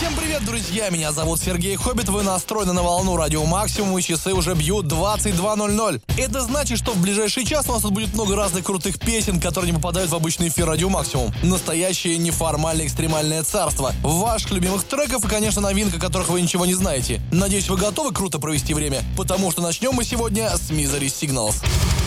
Всем привет, друзья! Меня зовут Сергей Хоббит, вы настроены на волну радио Максимум, и часы уже бьют 22.00. Это значит, что в ближайший час у нас тут будет много разных крутых песен, которые не попадают в обычный эфир радио Максимум. Настоящее неформальное экстремальное царство. Ваших любимых треков и, конечно, новинок, о которых вы ничего не знаете. Надеюсь, вы готовы круто провести время, потому что начнем мы сегодня с Misery Signals. Signals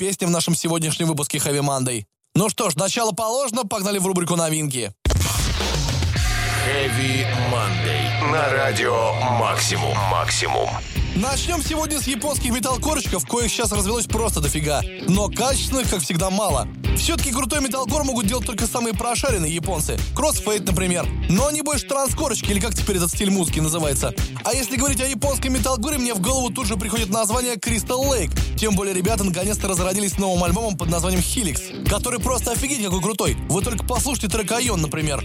Песня в нашем сегодняшнем выпуске Heavy Monday. Ну что ж, начало положено, погнали в рубрику новинки. Heavy. На радио «Максимум». «Максимум». Начнем сегодня с японских металлкорочков, коих сейчас развелось просто дофига. Но качественных, как всегда, мало. Все-таки крутой металлкор могут делать только самые прошаренные японцы. Кроссфейт, например. Но они больше транскорочки, или как теперь этот стиль музыки называется. А если говорить о японском металлкоре, мне в голову тут же приходит название Crystal Lake. Тем более ребята наконец-то разродились новым альбомом под названием Helix, который просто офигеть какой крутой. Вы только послушайте трек Айон, например.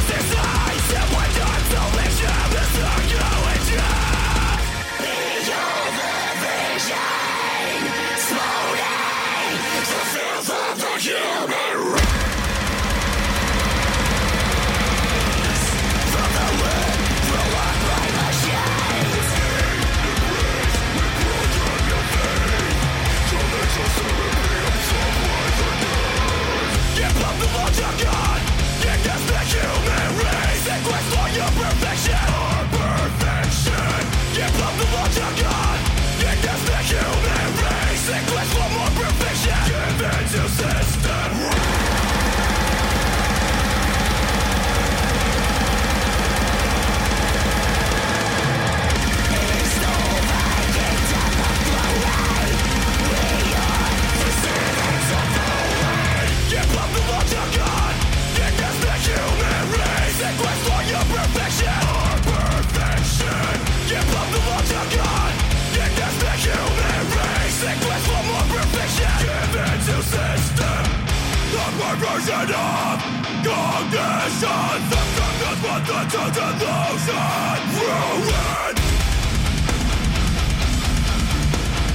version of cognition The darkness but the delusion Ruin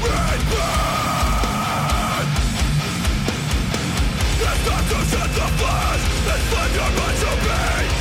In pain It's not to shed the flesh It's when your to be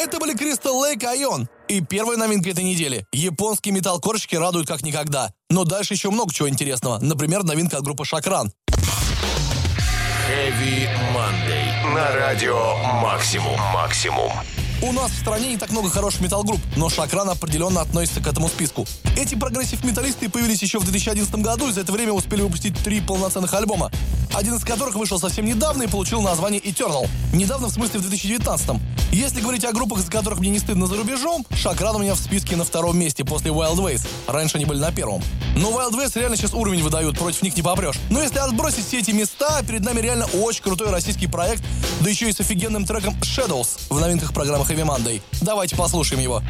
surface of our life Айон. И первая новинка этой недели. Японские металлкорщики радуют как никогда. Но дальше еще много чего интересного. Например, новинка от группы Шакран. Heavy Monday. На радио Максимум. Максимум. У нас в стране не так много хороших метал-групп, но Шакран определенно относится к этому списку. Эти прогрессив-металлисты появились еще в 2011 году и за это время успели выпустить три полноценных альбома, один из которых вышел совсем недавно и получил название Eternal. Недавно, в смысле, в 2019. Если говорить о группах, за которых мне не стыдно за рубежом, Шакран у меня в списке на втором месте после Wild Ways. Раньше они были на первом. Но Wild Ways реально сейчас уровень выдают, против них не попрешь. Но если отбросить все эти места, перед нами реально очень крутой российский проект, да еще и с офигенным треком Shadows в новинках программы Heavy Monday. Давайте послушаем его.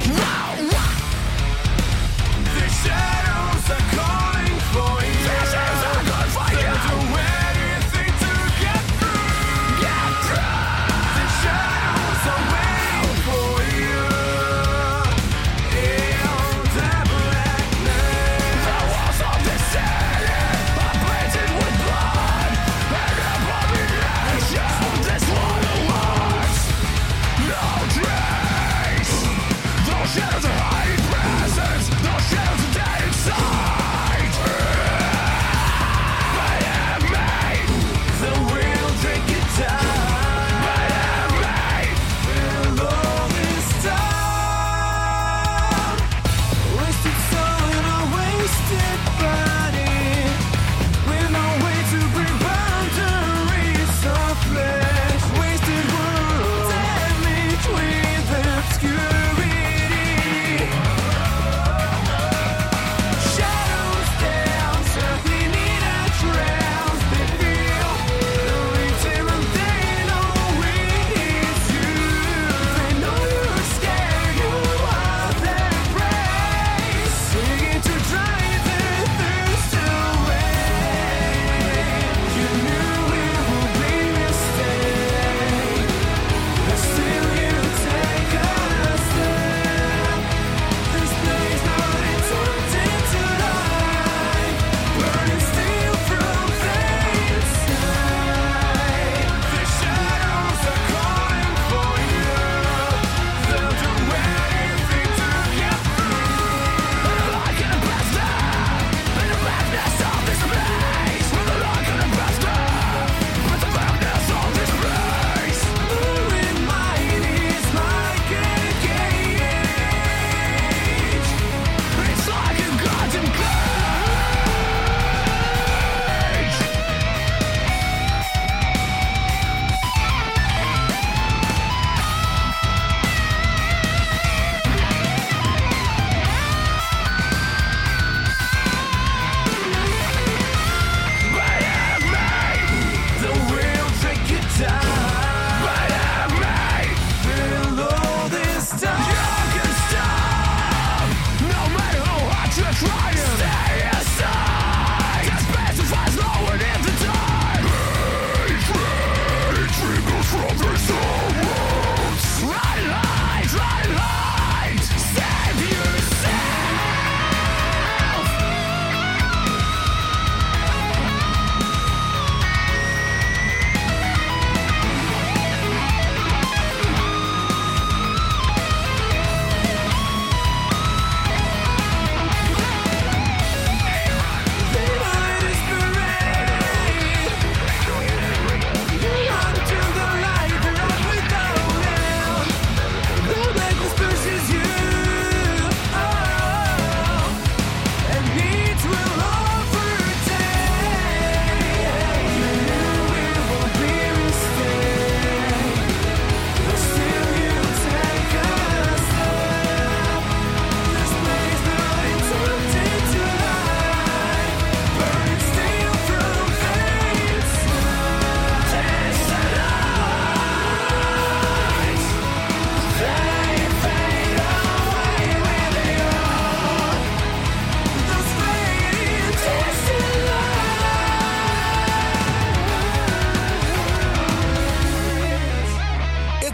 shadows of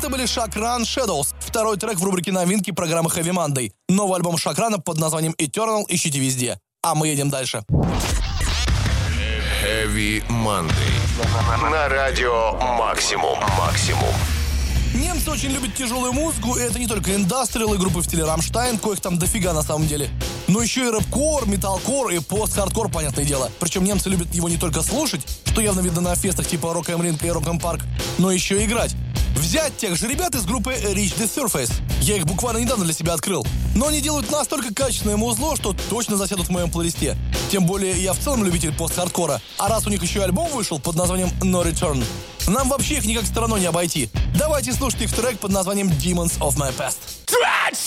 были Shokran Shadows, второй трек в рубрике новинки программы Heavy Monday. Новый альбом Shokran а под названием Ethereal ищите везде. А мы едем дальше. Heavy Monday. На радио Максимум. Максимум. Немцы очень любят тяжелую музыку, и это не только индастриал и группы в стиле Рамштайн, коих там дофига на самом деле. Но еще и рэп-кор, металкор и пост-хардкор, понятное дело. Причем немцы любят его не только слушать, что явно видно на фестах типа Rock am Ring и Rock im Park, но еще и играть. Взять тех же ребят из группы Reach the Surface. Я их буквально недавно для себя открыл. Но они делают настолько качественное музло, что точно засядут в моем плейлисте. Тем более я в целом любитель пост-хардкора. А раз у них еще альбом вышел под названием No Return, нам вообще их никак стороной не обойти. Давайте слушать их трек под названием Demons of My Past. Demons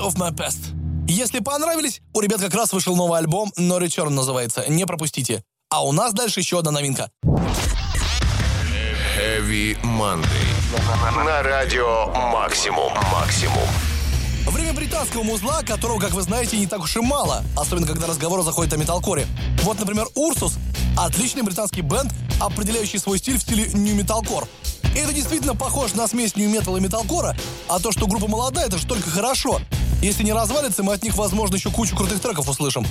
of My Past. Если понравились, у ребят как раз вышел новый альбом No Return называется. Не пропустите. А у нас дальше еще одна новинка. Heavy Monday. На радио Максимум. Максимум. Время британского музла, которого, как вы знаете, не так уж и мало, особенно когда разговор заходит о металкоре. Вот, например, Урсус – отличный британский бенд, определяющий свой стиль в стиле нью-металкор. И это действительно похоже на смесь нью-металла и металкора, а то, что группа молодая, это же только хорошо. Если не развалится, мы от них, возможно, еще кучу крутых треков услышим.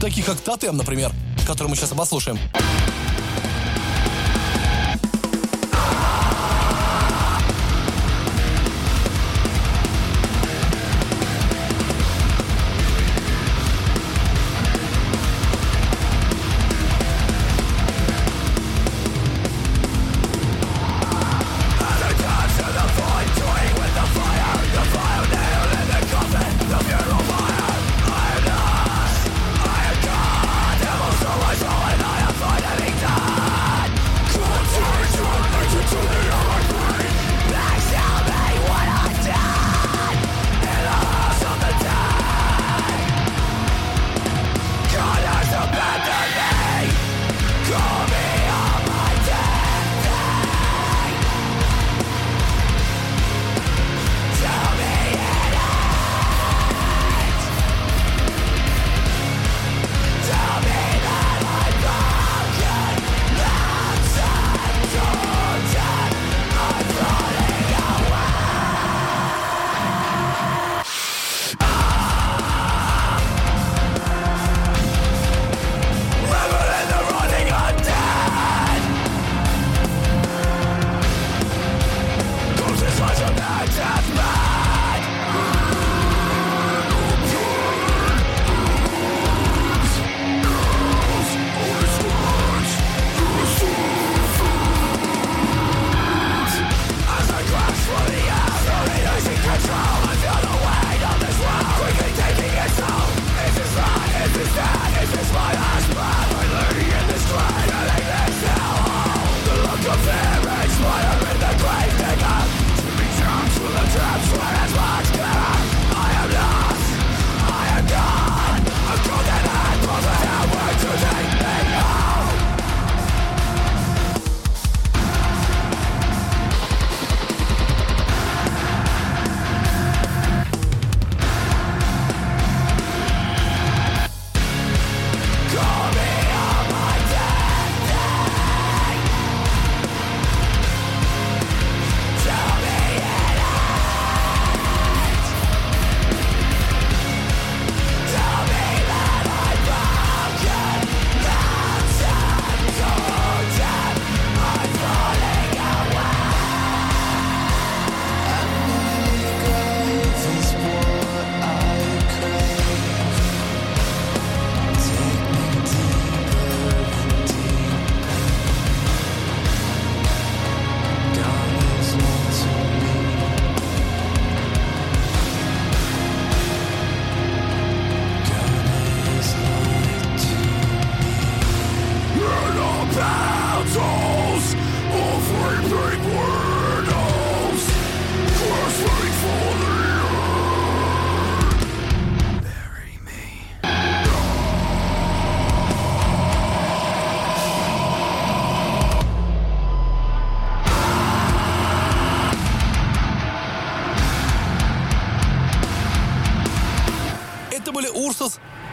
Таких как «Тотем», например, который мы сейчас обослушаем.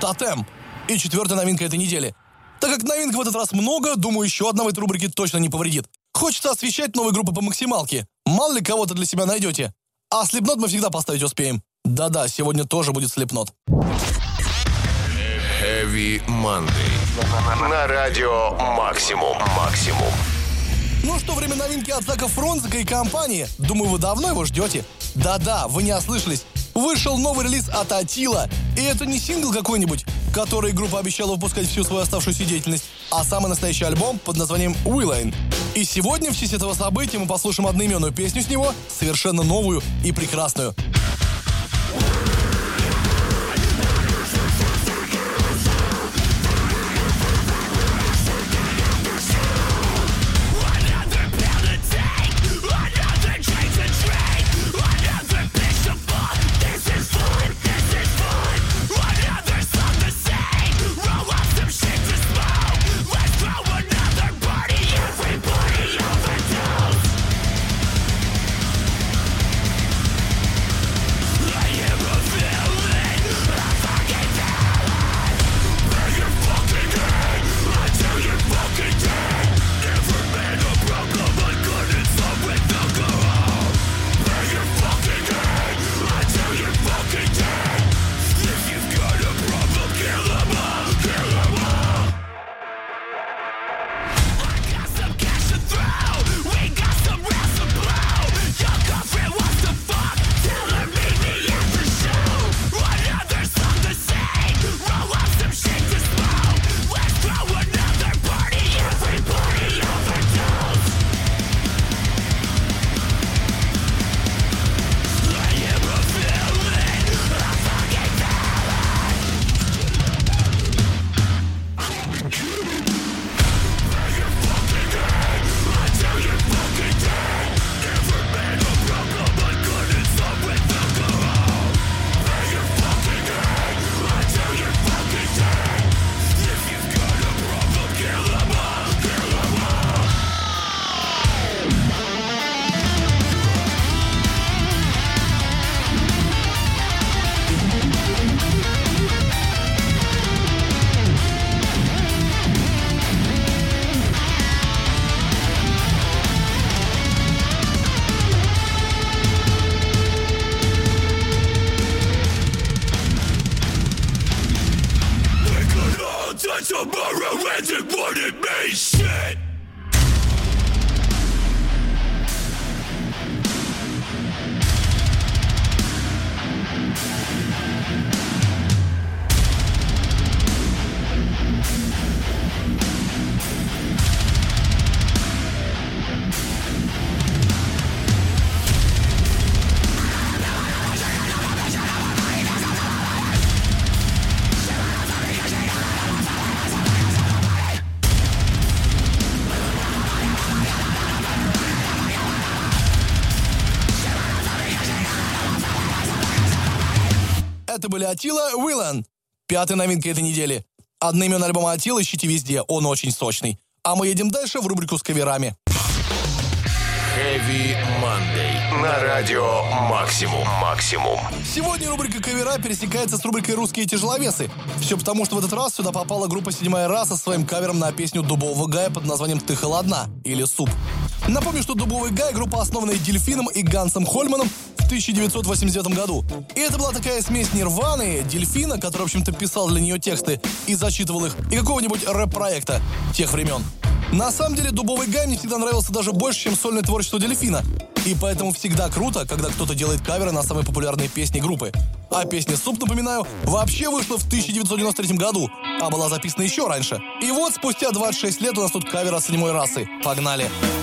Тотем. И четвертая новинка этой недели. Так как новинок в этот раз много, думаю, еще одна в этой рубрике точно не повредит. Хочется освещать новые группы по максималке. Мало ли кого-то для себя найдете. А слепнот мы всегда поставить успеем. Да-да, сегодня тоже будет слепнот. Heavy Monday. На радио Максимум. Максимум. Ну что, время новинки от Зака Фронзика и компании. Думаю, вы давно его ждете. Да-да, вы не ослышались. Вышел новый релиз от Атила. И это не сингл какой-нибудь, который группа обещала выпускать всю свою оставшуюся деятельность, а самый настоящий альбом под названием «Уиллайн». И сегодня в честь этого события мы послушаем одноименную песню с него, совершенно новую и прекрасную. Это были Атила Уиллан. Пятая новинка этой недели. Одноименный альбом Атила ищите везде, он очень сочный. А мы едем дальше в рубрику с каверами. Heavy Monday. На радио Максимум. Максимум. Сегодня рубрика кавера пересекается с рубрикой «Русские тяжеловесы». Все потому, что в этот раз сюда попала группа «Седьмая раса» со своим кавером на песню Дубового Гая под названием «Ты холодна» или «Суп». Напомню, что Дубовый Гай — группа, основанная Дельфином и Гансом Хольманом в 1989 году. И это была такая смесь Нирваны, Дельфина, который, в общем-то, писал для нее тексты и зачитывал их, и какого-нибудь рэп-проекта тех времен. На самом деле, Дубовый Гай мне всегда нравился даже больше, чем сольное творчество Дельфина. И поэтому всегда круто, когда кто-то делает каверы на самые популярные песни группы. А песня «Суп», напоминаю, вообще вышла в 1993 году, а была записана еще раньше. И вот спустя 26 лет у нас тут кавер от седьмой расы. Погнали! Погнали!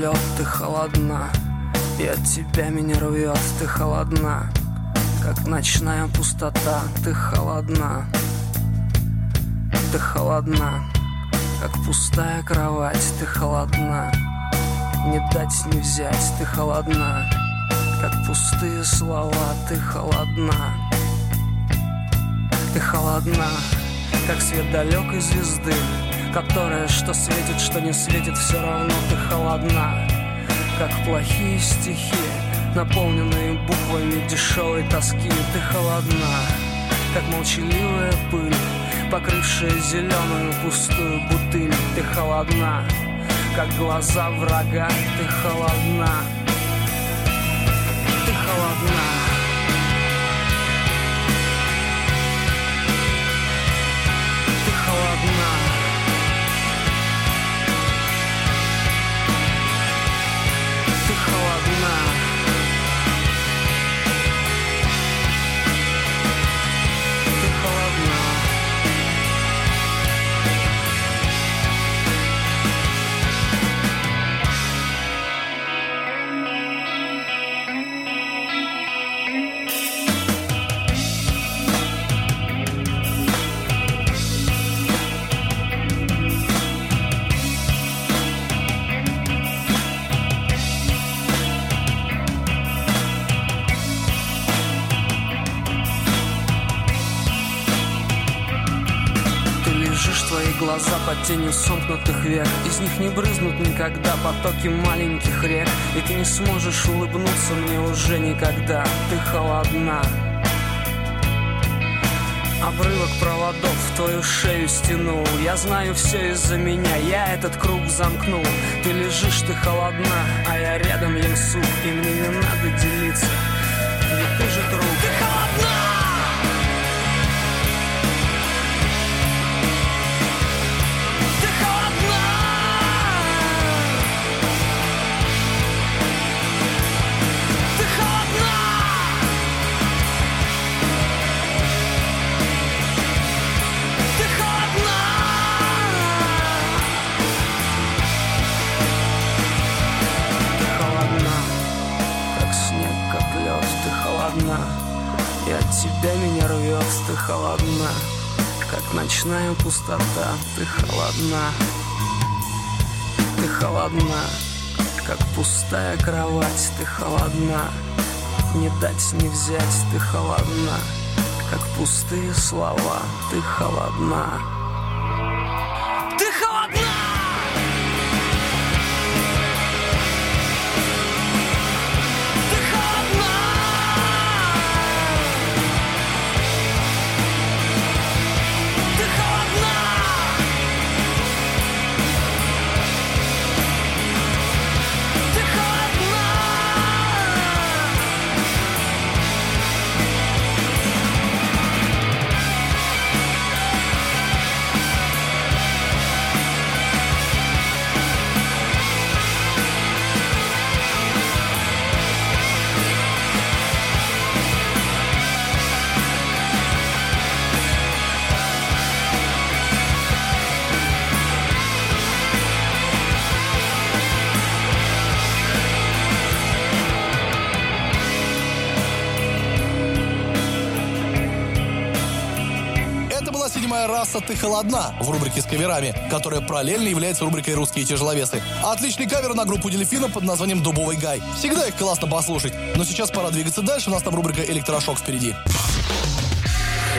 Лед, ты холодна. И от тебя меня рвет, ты холодна. Как ночная пустота, ты холодна. Ты холодна. Как пустая кровать, ты холодна. Не дать не взять, ты холодна. Как пустые слова, ты холодна. Ты холодна Как свет далекой звезды Которая что светит, что не светит, все равно ты холодна Как плохие стихи, наполненные буквами дешевой тоски. Ты холодна, как молчаливая пыль Покрывшая зеленую пустую бутыль Ты холодна, как глаза врага. Ты холодна, ты холодна тенью сомкнутых век. Из них не брызнут никогда потоки маленьких рек. И ты не сможешь улыбнуться мне уже никогда. Ты холодна. Обрывок проводов в твою шею стянул. Я знаю все из-за меня, я этот круг замкнул. Ты лежишь, ты холодна, а я рядом ем суп. И мне не надо делиться, ведь ты же друг. Ты холодна! Ночная пустота, ты холодна. Ты холодна, как пустая кровать, ты холодна. Не дать не взять, ты холодна Как пустые слова, ты холодна раса «Ты холодна» в рубрике с каверами, которая параллельно является рубрикой «Русские тяжеловесы». Отличный кавер на группу Дельфина под названием «Дубовый гай». Всегда их классно послушать. Но сейчас пора двигаться дальше, у нас там рубрика «Электрошок» впереди.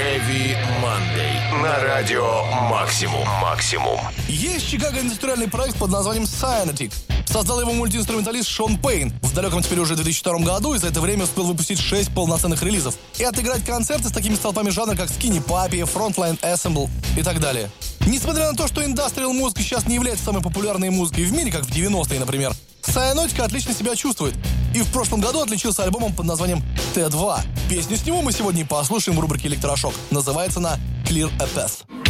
Heavy Monday. На радио Максимум. Максимум. Есть Чикаго индустриальный проект под названием Cyanotic. Создал его мультиинструменталист Шон Пейн. В далеком теперь уже 2002 году и за это время успел выпустить 6 полноценных релизов. И отыграть концерты с такими столпами жанра, как Skinny Papi, Frontline Assemble и так далее. Несмотря на то, что индастриал музыка сейчас не является самой популярной музыкой в мире, как в 90-е, например, Сайонотика отлично себя чувствует. И в прошлом году отличился альбомом под названием Т2. Песню с него мы сегодня и послушаем в рубрике «Электрошок». Называется она «Clear a Path».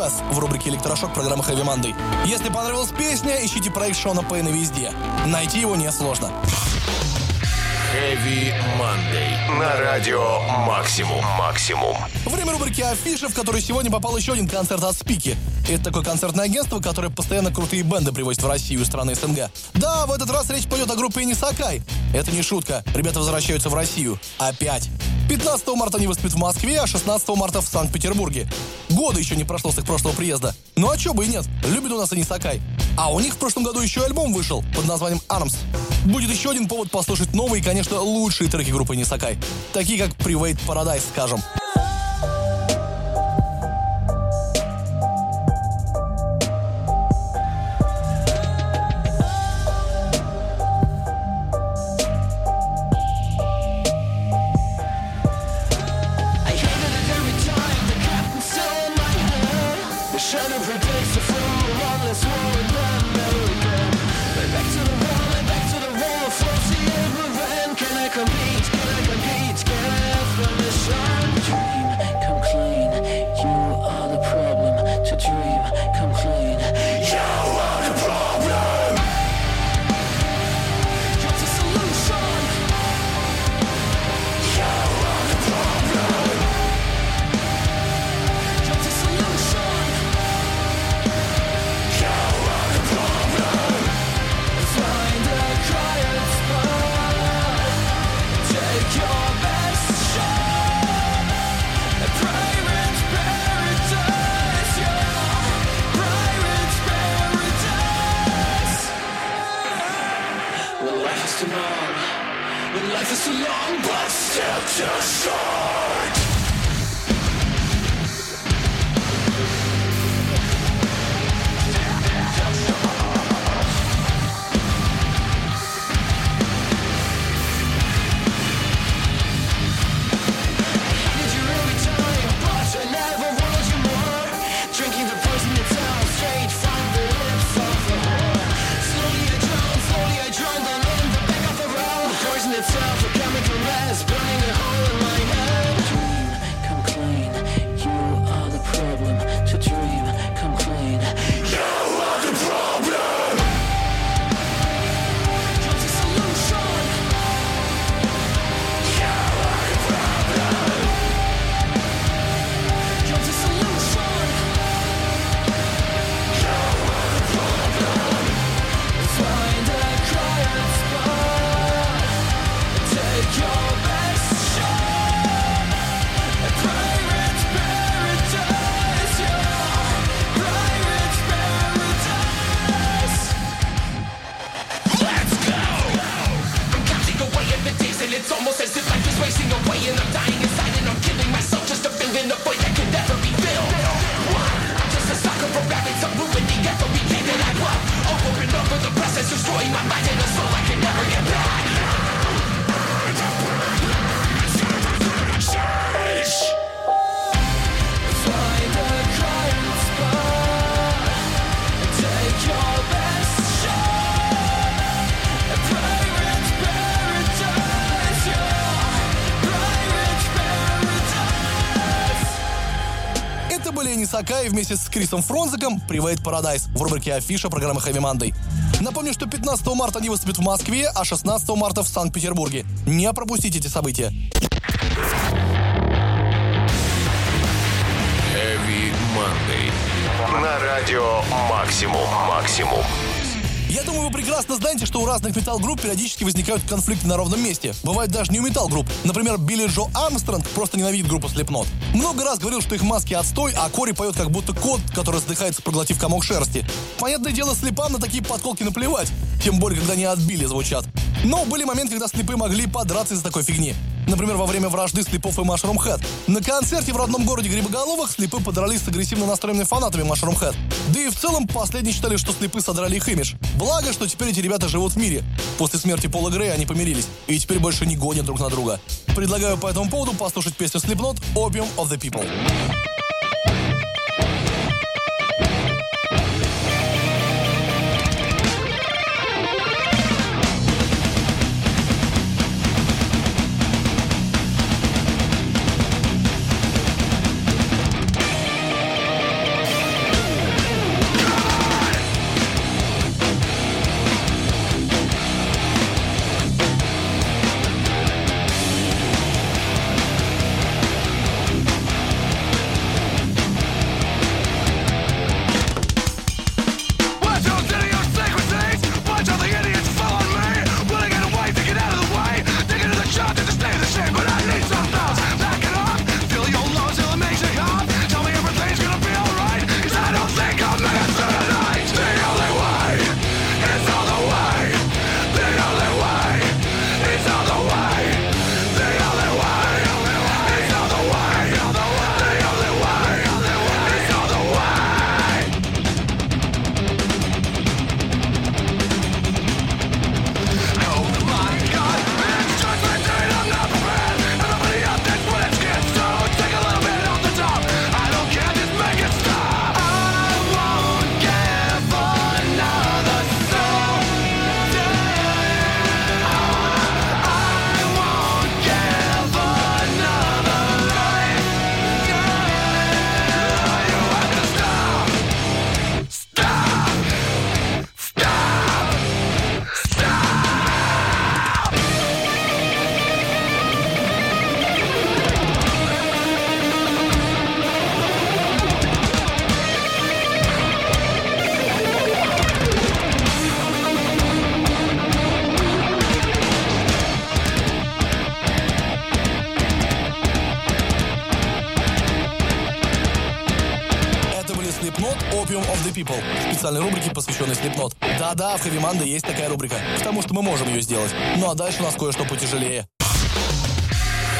Path в рубрике «Электрошок» программы Heavy Monday. Если понравилась песня, ищите проект Шона Пейна везде. Найти его несложно. Heavy Monday. На радио Максимум. Максимум. Время рубрики «Афиша», в которой сегодня попал еще один концерт от Спики. Это такое концертное агентство, которое постоянно крутые бенды привозит в Россию и страны СНГ. Да, в этот раз речь пойдет о группе Нисакай. Это не шутка. Ребята возвращаются в Россию. Опять. 15 марта они выступят в Москве, а 16 марта в Санкт-Петербурге. Года еще не прошло с их прошлого приезда. Ну а чё бы и нет, любят у нас они Сакай. А у них в прошлом году еще альбом вышел под названием «Arms». Будет еще один повод послушать новые конечно, лучшие треки группы Нисакай. Такие как «Private Paradise», скажем. Вместе с Крисом Фронзиком «Привет Paradise» в рубрике «Афиша» программы Heavy Monday. Напомню, что 15 марта они выступят в Москве, а 16 марта в Санкт-Петербурге. Не пропустите эти события. Heavy Monday. На радио «Максимум». «Максимум». Я думаю, вы прекрасно знаете, что у разных металл-групп периодически возникают конфликты на ровном месте. Бывает даже не у металл-групп. Например, Билли Джо Армстронг просто ненавидит группу Слепнот. Много раз говорил, что их маски отстой, а Кори поет как будто кот, который задыхается, проглотив комок шерсти. Понятное дело, слепам на такие подколки наплевать. Тем более, когда они отбили звучат. Но были моменты, когда слепы могли подраться из-за такой фигни. Например, во время вражды Слепов и Машрум Хэт. На концерте в родном городе Грибоголовых слепы подрались с агрессивно настроенными фанатами Машрум Хэт. Да и в целом последние считали, что слепы содрали их имидж. Благо, что теперь эти ребята живут в мире. После смерти Пола Грея они помирились. И теперь больше не гонят друг на друга. Предлагаю по этому поводу послушать песню Slipknot «Opium of the People». Посвященной Slipknot. Да-да, в Heavy Monday есть такая рубрика, потому что мы можем ее сделать. Ну а дальше у нас кое-что потяжелее.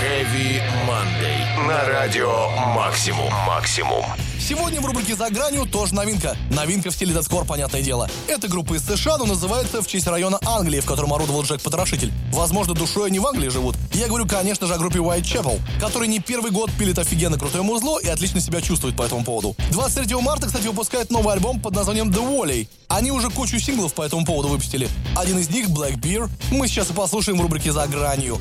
Heavy Monday. На радио Максимум. Максимум. Сегодня в рубрике «За гранью» тоже новинка. Новинка в стиле дедскор, понятное дело. Эта группа из США, но называется в честь района Англии, в котором орудовал Джек Потрошитель. Возможно, душой они в Англии живут. Я говорю, конечно же, о группе Whitechapel, который не первый год пилит офигенно крутое музло и отлично себя чувствует по этому поводу. 23 марта, кстати, выпускает новый альбом под названием The Wally. Они уже кучу синглов по этому поводу выпустили. Один из них, Black Beer, мы сейчас и послушаем в рубрике «За гранью».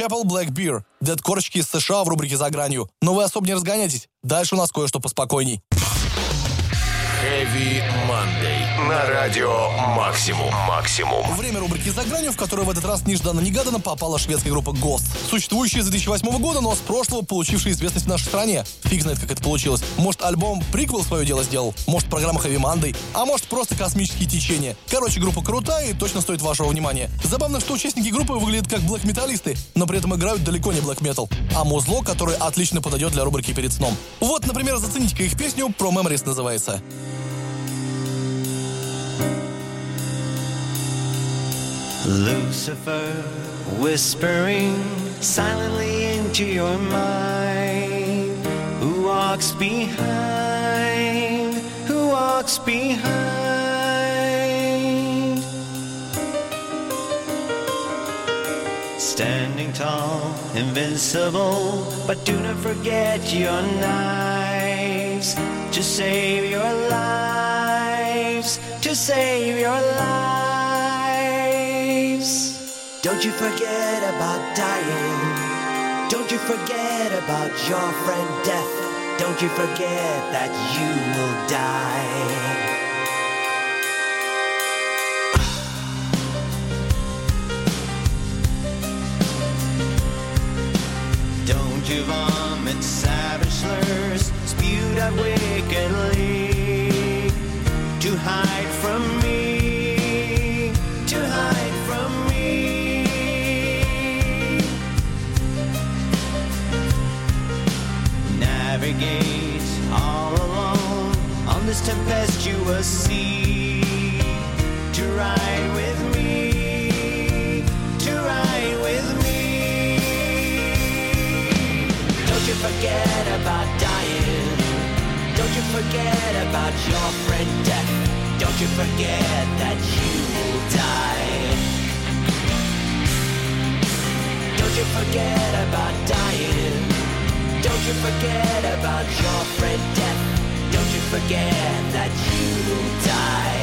Whitechapel Black Beer. Дед-корочки из США в рубрике «За гранью». Но вы особо не разгоняйтесь. Дальше у нас кое-что поспокойней. Heavy Monday. На радио Максимум. Максимум. Время рубрики «За гранью», в которую в этот раз нежданно-негаданно попала шведская группа Ghost. Существующая с 2008 года, но с прошлого получившая известность в нашей стране. Фиг знает, как это получилось. Может, альбом приквел свое дело сделал? Может, программа Heavy Monday? А может, просто космические течения? Короче, группа крутая и точно стоит вашего внимания. Забавно, что участники группы выглядят как блэк-металлисты, но при этом играют далеко не блэк-метал, а музло, которое отлично подойдет для рубрики «Перед сном». Вот, например, зацените-ка их песню «Pro Memories» называется. Lucifer whispering silently into your mind. Who walks behind? Who walks behind? Standing tall, invincible, but do not forget your knives to save your lives, to save your lives. Don't you forget about dying. Don't you forget about your friend death. Don't you forget that you will die. Don't you vomit savage slurs spewed out wickedly to hide this tempestuous sea to ride with me, to ride with me. Don't you forget about dying. Don't you forget about your friend death. Don't you forget that you will die. Don't you forget about dying. Don't you forget about your friend death. Don't you forget that you will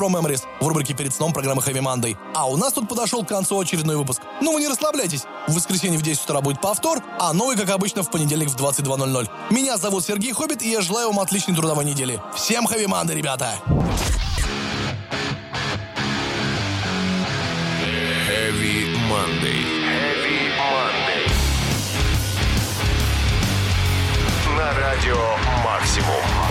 Про Memories в рубрике «Перед сном» программы Heavy Monday. А у нас тут подошел к концу очередной выпуск. Ну вы не расслабляйтесь. В воскресенье в 10 утра будет повтор, а новый, как обычно, в понедельник в 22.00. Меня зовут Сергей Хоббит, и я желаю вам отличной трудовой недели. Всем Heavy Monday, ребята! Heavy Monday. На радио. «Максимум».